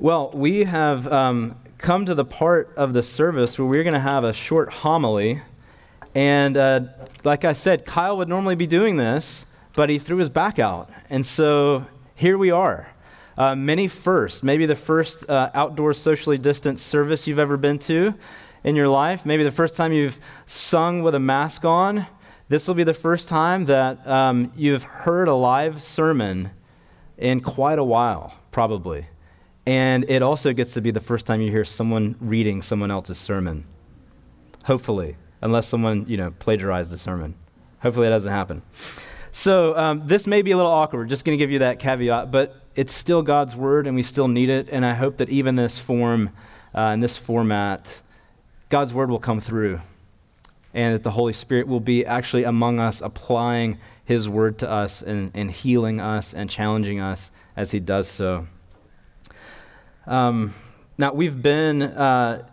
Well, we have um, come to the part of the service where we're going to have a short homily. And uh, like I said, Kyle would normally be doing this, but he threw his back out. And so here we are. Uh, many first, maybe the first uh, outdoor socially distanced service you've ever been to in your life, maybe the first time you've sung with a mask on. This will be the first time that um, you've heard a live sermon in quite a while, probably. And it also gets to be the first time you hear someone reading someone else's sermon. Hopefully, unless someone, you know, plagiarized the sermon. Hopefully that doesn't happen. So um, this may be a little awkward, just going to give you that caveat, but it's still God's word and we still need it. And I hope that even this form, uh, in this format, God's word will come through and that the Holy Spirit will be actually among us, applying his word to us and, and healing us and challenging us as he does so. Um, now, we've been, uh,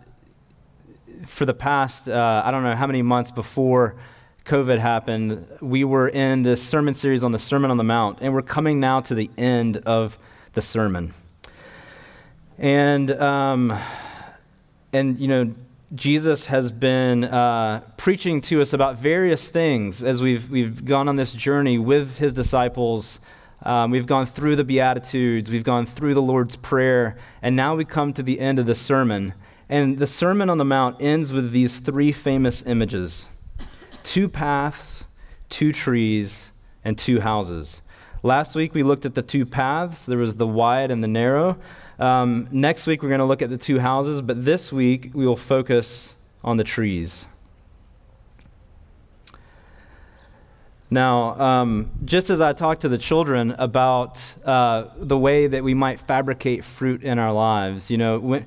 for the past, uh, I don't know how many months before COVID happened, we were in this sermon series on the Sermon on the Mount, and we're coming now to the end of the sermon. And, um, and you know, Jesus has been uh, preaching to us about various things as we've, we've gone on this journey with his disciples um, we've gone through the Beatitudes, we've gone through the Lord's Prayer, and now we come to the end of the sermon. And the Sermon on the Mount ends with these three famous images two paths, two trees, and two houses. Last week we looked at the two paths, there was the wide and the narrow. Um, next week we're going to look at the two houses, but this week we will focus on the trees. Now, um, just as I talked to the children about uh, the way that we might fabricate fruit in our lives, you know, when,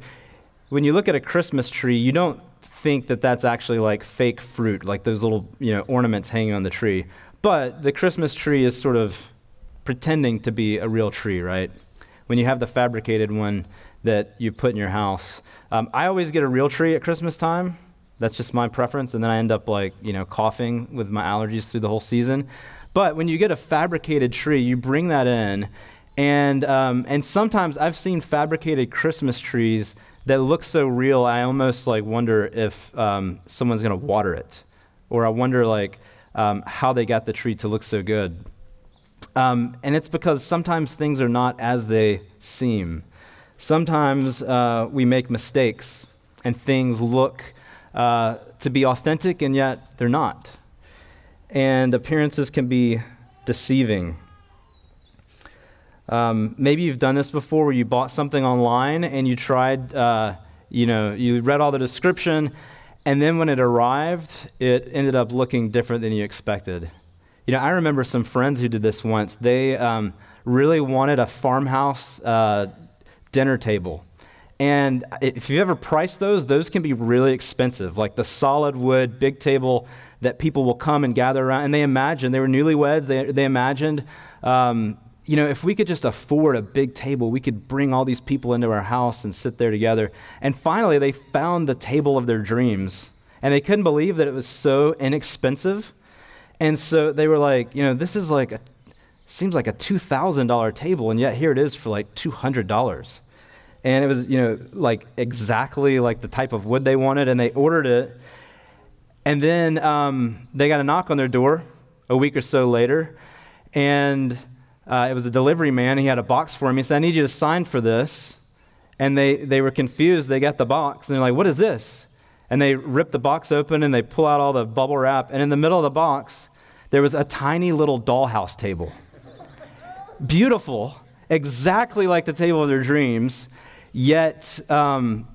when you look at a Christmas tree, you don't think that that's actually like fake fruit, like those little, you know, ornaments hanging on the tree. But the Christmas tree is sort of pretending to be a real tree, right? When you have the fabricated one that you put in your house. Um, I always get a real tree at Christmas time that's just my preference. And then I end up like, you know, coughing with my allergies through the whole season. But when you get a fabricated tree, you bring that in. And, um, and sometimes I've seen fabricated Christmas trees that look so real, I almost like wonder if um, someone's going to water it. Or I wonder like um, how they got the tree to look so good. Um, and it's because sometimes things are not as they seem. Sometimes uh, we make mistakes and things look uh, to be authentic, and yet they're not. And appearances can be deceiving. Um, maybe you've done this before where you bought something online and you tried, uh, you know, you read all the description, and then when it arrived, it ended up looking different than you expected. You know, I remember some friends who did this once. They um, really wanted a farmhouse uh, dinner table. And if you've ever priced those, those can be really expensive, like the solid wood, big table that people will come and gather around. And they imagined, they were newlyweds, they, they imagined, um, you know, if we could just afford a big table, we could bring all these people into our house and sit there together. And finally, they found the table of their dreams. And they couldn't believe that it was so inexpensive. And so they were like, you know, this is like a, seems like a $2,000 table, and yet here it is for like $200 and it was you know like exactly like the type of wood they wanted and they ordered it. And then um, they got a knock on their door a week or so later and uh, it was a delivery man. He had a box for him. He said i need you to sign for this. And they, they were confused. They got the box and they're like what is this? And they rip the box open and they pull out all the bubble wrap and in the middle of the box there was a tiny little dollhouse table. Beautiful. Exactly like the table of their dreams Yet, um,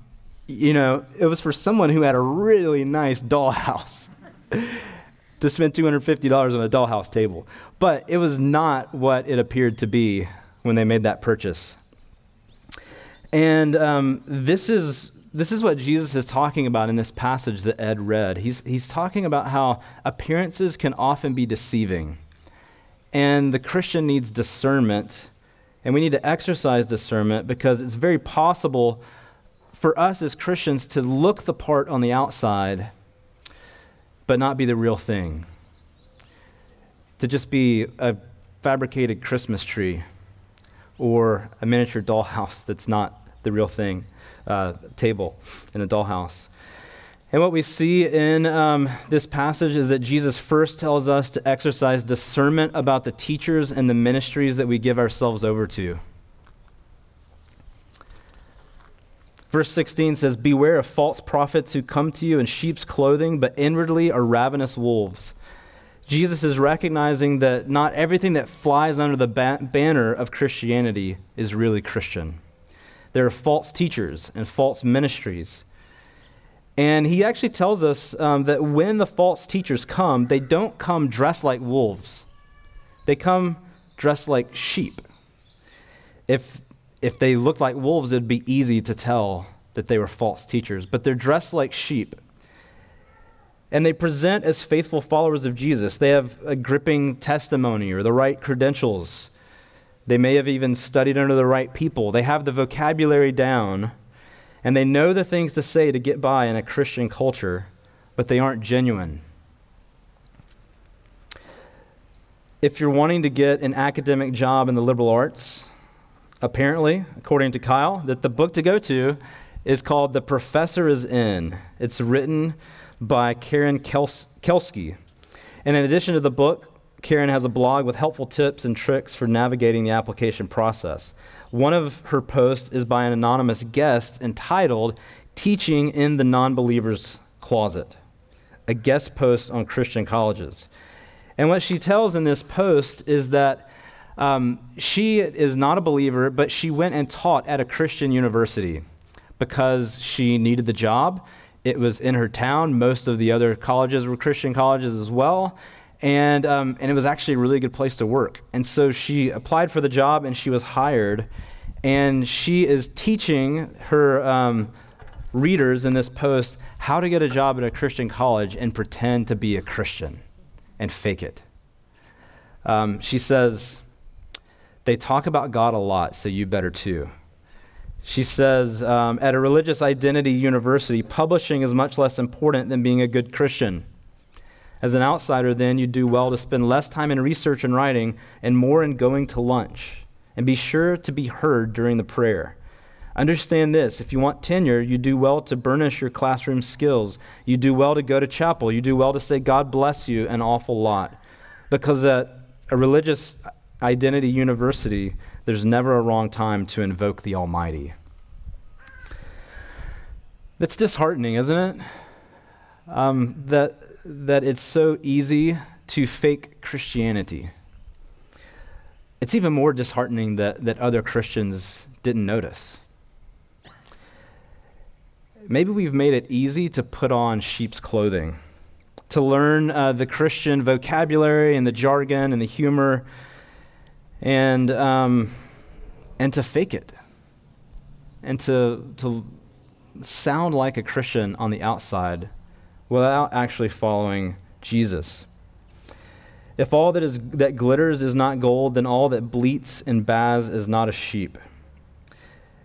you know, it was for someone who had a really nice dollhouse to spend $250 on a dollhouse table. But it was not what it appeared to be when they made that purchase. And um, this is this is what Jesus is talking about in this passage that Ed read. He's, he's talking about how appearances can often be deceiving. And the Christian needs discernment and we need to exercise discernment because it's very possible for us as Christians to look the part on the outside, but not be the real thing. To just be a fabricated Christmas tree or a miniature dollhouse that's not the real thing, uh, table in a dollhouse. And what we see in um, this passage is that Jesus first tells us to exercise discernment about the teachers and the ministries that we give ourselves over to. Verse 16 says, Beware of false prophets who come to you in sheep's clothing, but inwardly are ravenous wolves. Jesus is recognizing that not everything that flies under the ba- banner of Christianity is really Christian. There are false teachers and false ministries. And he actually tells us um, that when the false teachers come, they don't come dressed like wolves, they come dressed like sheep. If, if they looked like wolves, it'd be easy to tell that they were false teachers, but they're dressed like sheep. And they present as faithful followers of Jesus. They have a gripping testimony or the right credentials. They may have even studied under the right people. They have the vocabulary down and they know the things to say to get by in a Christian culture, but they aren't genuine. If you're wanting to get an academic job in the liberal arts, apparently, according to Kyle, that the book to go to is called The Professor is In. It's written by Karen Kels- Kelsky. And in addition to the book, Karen has a blog with helpful tips and tricks for navigating the application process. One of her posts is by an anonymous guest entitled Teaching in the Non-Believer's Closet, a guest post on Christian colleges. And what she tells in this post is that um, she is not a believer, but she went and taught at a Christian university because she needed the job. It was in her town. Most of the other colleges were Christian colleges as well. And, um, and it was actually a really good place to work. And so she applied for the job and she was hired. And she is teaching her um, readers in this post how to get a job at a Christian college and pretend to be a Christian and fake it. Um, she says, They talk about God a lot, so you better too. She says, um, At a religious identity university, publishing is much less important than being a good Christian. As an outsider, then, you'd do well to spend less time in research and writing and more in going to lunch. And be sure to be heard during the prayer. Understand this if you want tenure, you do well to burnish your classroom skills. You do well to go to chapel. You do well to say, God bless you, an awful lot. Because at a religious identity university, there's never a wrong time to invoke the Almighty. That's disheartening, isn't it? Um, that that it's so easy to fake Christianity. It's even more disheartening that, that other Christians didn't notice. Maybe we've made it easy to put on sheep's clothing, to learn uh, the Christian vocabulary and the jargon and the humor, and, um, and to fake it, and to, to sound like a Christian on the outside without actually following Jesus. If all that, is, that glitters is not gold, then all that bleats and baz is not a sheep.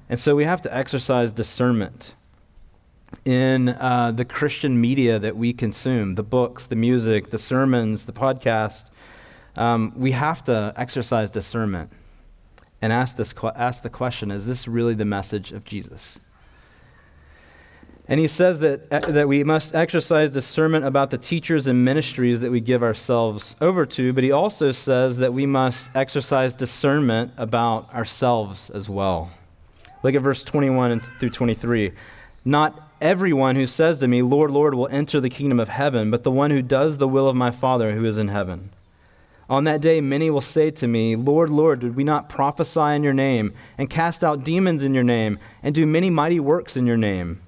And so we have to exercise discernment in uh, the Christian media that we consume the books, the music, the sermons, the podcast. Um, we have to exercise discernment and ask, this, ask the question is this really the message of Jesus? And he says that, uh, that we must exercise discernment about the teachers and ministries that we give ourselves over to, but he also says that we must exercise discernment about ourselves as well. Look at verse 21 through 23. Not everyone who says to me, Lord, Lord, will enter the kingdom of heaven, but the one who does the will of my Father who is in heaven. On that day, many will say to me, Lord, Lord, did we not prophesy in your name, and cast out demons in your name, and do many mighty works in your name?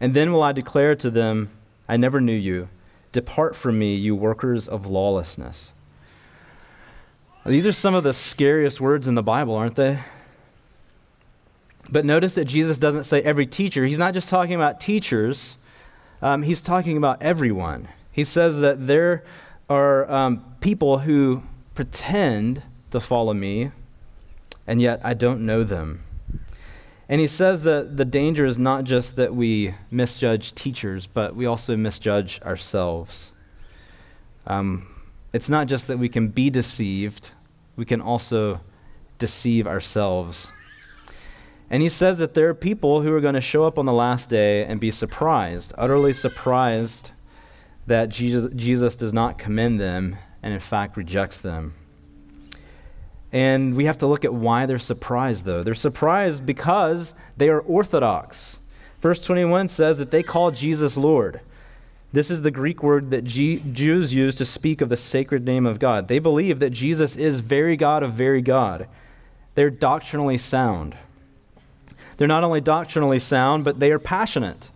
And then will I declare to them, I never knew you. Depart from me, you workers of lawlessness. These are some of the scariest words in the Bible, aren't they? But notice that Jesus doesn't say every teacher. He's not just talking about teachers, um, he's talking about everyone. He says that there are um, people who pretend to follow me, and yet I don't know them. And he says that the danger is not just that we misjudge teachers, but we also misjudge ourselves. Um, it's not just that we can be deceived, we can also deceive ourselves. And he says that there are people who are going to show up on the last day and be surprised, utterly surprised that Jesus, Jesus does not commend them and, in fact, rejects them. And we have to look at why they're surprised, though. They're surprised because they are orthodox. Verse 21 says that they call Jesus Lord. This is the Greek word that G- Jews use to speak of the sacred name of God. They believe that Jesus is very God of very God. They're doctrinally sound. They're not only doctrinally sound, but they are passionate.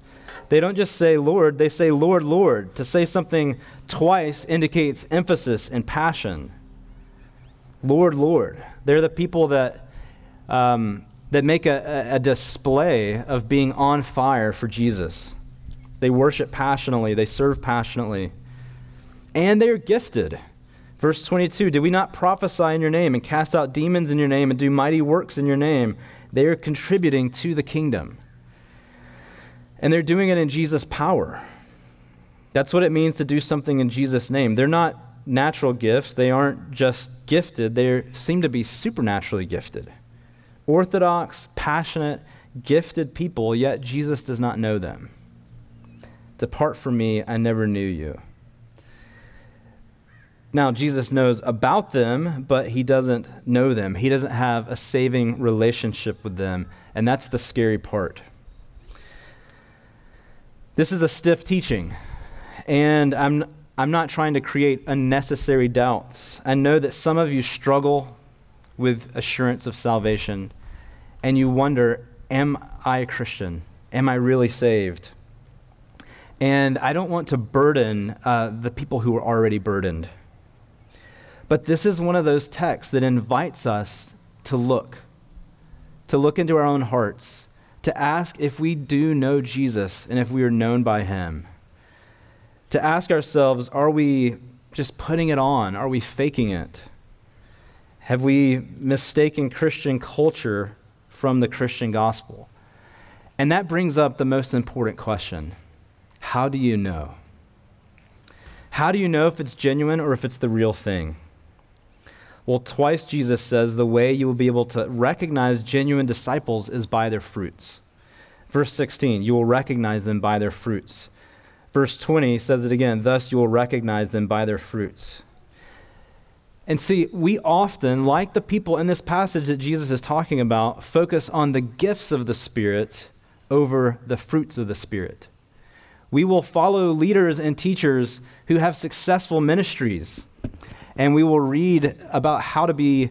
They don't just say Lord, they say Lord, Lord. To say something twice indicates emphasis and passion. Lord, Lord. They're the people that, um, that make a, a display of being on fire for Jesus. They worship passionately, they serve passionately, and they are gifted. Verse 22 Did we not prophesy in your name and cast out demons in your name and do mighty works in your name? They are contributing to the kingdom. And they're doing it in Jesus' power. That's what it means to do something in Jesus' name. They're not natural gifts, they aren't just gifted, they seem to be supernaturally gifted. Orthodox, passionate, gifted people, yet Jesus does not know them. Depart from me, I never knew you. Now, Jesus knows about them, but he doesn't know them. He doesn't have a saving relationship with them, and that's the scary part. This is a stiff teaching, and I'm, I'm not trying to create unnecessary doubts. I know that some of you struggle with assurance of salvation, and you wonder, Am I a Christian? Am I really saved? And I don't want to burden uh, the people who are already burdened. But this is one of those texts that invites us to look, to look into our own hearts, to ask if we do know Jesus and if we are known by him. To ask ourselves, are we just putting it on? Are we faking it? Have we mistaken Christian culture from the Christian gospel? And that brings up the most important question How do you know? How do you know if it's genuine or if it's the real thing? Well, twice Jesus says the way you will be able to recognize genuine disciples is by their fruits. Verse 16, you will recognize them by their fruits. Verse 20 says it again, thus you will recognize them by their fruits. And see, we often, like the people in this passage that Jesus is talking about, focus on the gifts of the Spirit over the fruits of the Spirit. We will follow leaders and teachers who have successful ministries and we will read about how to be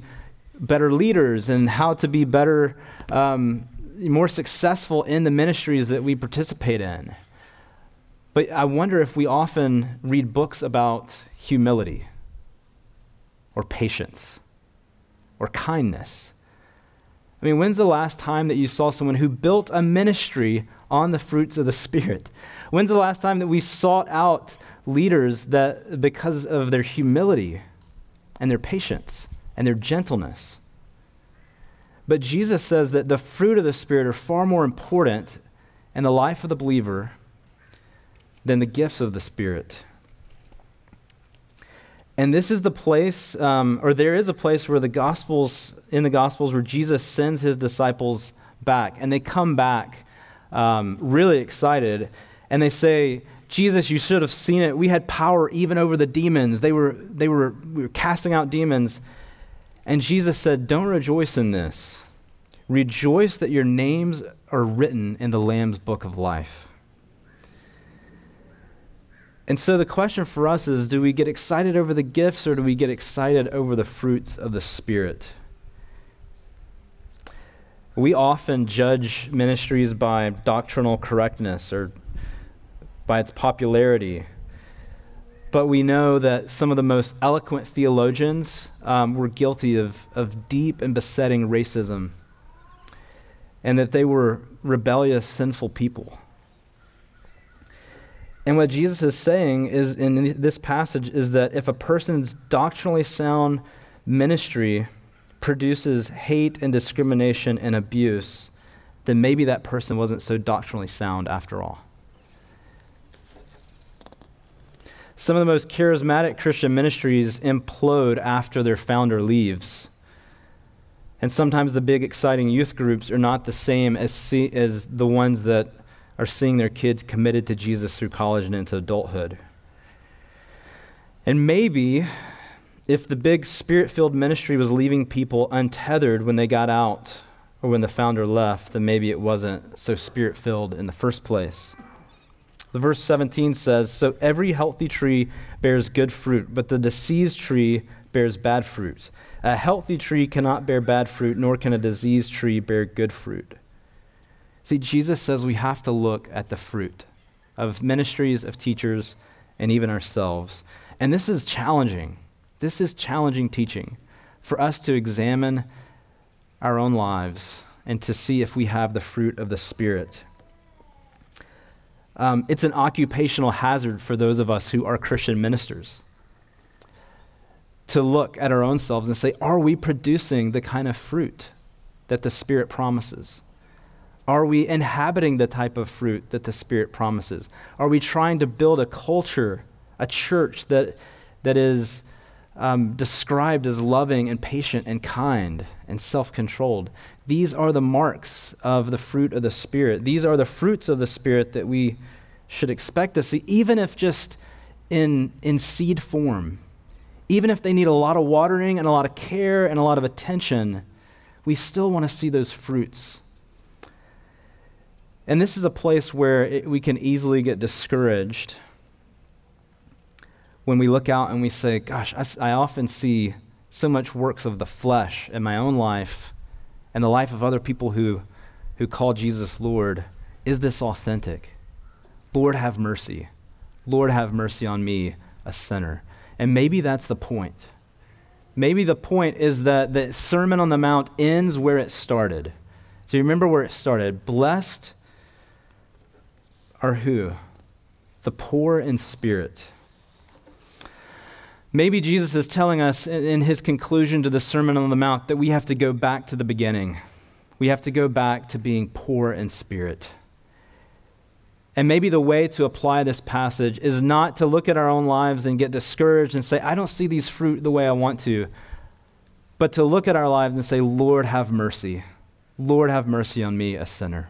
better leaders and how to be better, um, more successful in the ministries that we participate in. But I wonder if we often read books about humility or patience or kindness. I mean, when's the last time that you saw someone who built a ministry on the fruits of the Spirit? When's the last time that we sought out leaders that because of their humility and their patience and their gentleness. But Jesus says that the fruit of the Spirit are far more important in the life of the believer than the gifts of the Spirit. And this is the place, um, or there is a place where the Gospels, in the Gospels, where Jesus sends his disciples back, and they come back um, really excited, and they say, Jesus, you should have seen it. We had power even over the demons. They were, they were, we were casting out demons. And Jesus said, Don't rejoice in this. Rejoice that your names are written in the Lamb's book of life. And so the question for us is do we get excited over the gifts or do we get excited over the fruits of the Spirit? We often judge ministries by doctrinal correctness or by its popularity. But we know that some of the most eloquent theologians um, were guilty of, of deep and besetting racism, and that they were rebellious, sinful people. And what Jesus is saying is in this passage is that if a person's doctrinally sound ministry produces hate and discrimination and abuse, then maybe that person wasn't so doctrinally sound after all. Some of the most charismatic Christian ministries implode after their founder leaves. And sometimes the big, exciting youth groups are not the same as, see, as the ones that are seeing their kids committed to Jesus through college and into adulthood. And maybe if the big spirit filled ministry was leaving people untethered when they got out or when the founder left, then maybe it wasn't so spirit filled in the first place. The verse 17 says, So every healthy tree bears good fruit, but the diseased tree bears bad fruit. A healthy tree cannot bear bad fruit, nor can a diseased tree bear good fruit. See, Jesus says we have to look at the fruit of ministries, of teachers, and even ourselves. And this is challenging. This is challenging teaching for us to examine our own lives and to see if we have the fruit of the Spirit. Um, it's an occupational hazard for those of us who are Christian ministers to look at our own selves and say, are we producing the kind of fruit that the Spirit promises? Are we inhabiting the type of fruit that the Spirit promises? Are we trying to build a culture, a church that, that is um, described as loving and patient and kind and self controlled. These are the marks of the fruit of the Spirit. These are the fruits of the Spirit that we should expect to see, even if just in, in seed form. Even if they need a lot of watering and a lot of care and a lot of attention, we still want to see those fruits. And this is a place where it, we can easily get discouraged when we look out and we say, Gosh, I, I often see so much works of the flesh in my own life and the life of other people who, who call Jesus Lord. Is this authentic? Lord, have mercy. Lord, have mercy on me, a sinner. And maybe that's the point. Maybe the point is that the Sermon on the Mount ends where it started. So you remember where it started. Blessed are who? The poor in spirit Maybe Jesus is telling us in his conclusion to the Sermon on the Mount that we have to go back to the beginning. We have to go back to being poor in spirit. And maybe the way to apply this passage is not to look at our own lives and get discouraged and say, I don't see these fruit the way I want to, but to look at our lives and say, Lord, have mercy. Lord, have mercy on me, a sinner.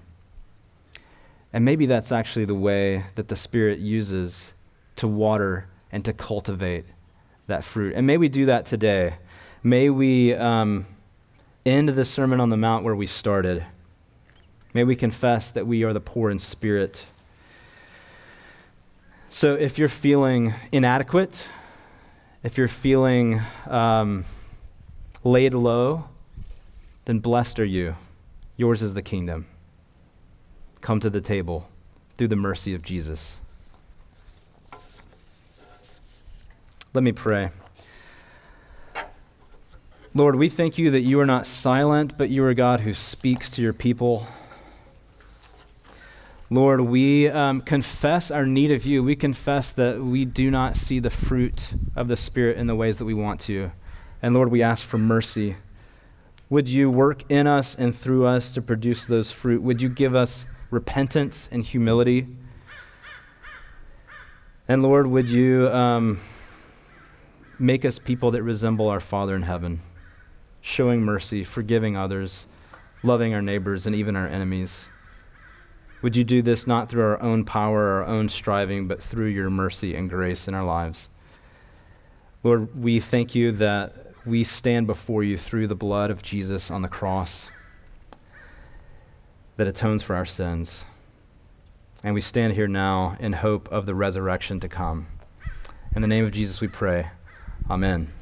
And maybe that's actually the way that the Spirit uses to water and to cultivate that fruit. And may we do that today. May we um, end the Sermon on the Mount where we started. May we confess that we are the poor in spirit. So if you're feeling inadequate, if you're feeling um, laid low, then blessed are you. Yours is the kingdom. Come to the table through the mercy of Jesus. Let me pray. Lord, we thank you that you are not silent, but you are God who speaks to your people. Lord, we um, confess our need of you. We confess that we do not see the fruit of the Spirit in the ways that we want to. And Lord, we ask for mercy. Would you work in us and through us to produce those fruit? Would you give us repentance and humility? And Lord, would you. Um, Make us people that resemble our Father in heaven, showing mercy, forgiving others, loving our neighbors and even our enemies. Would you do this not through our own power our own striving, but through your mercy and grace in our lives? Lord, we thank you that we stand before you through the blood of Jesus on the cross that atones for our sins. And we stand here now in hope of the resurrection to come. In the name of Jesus, we pray. Amen.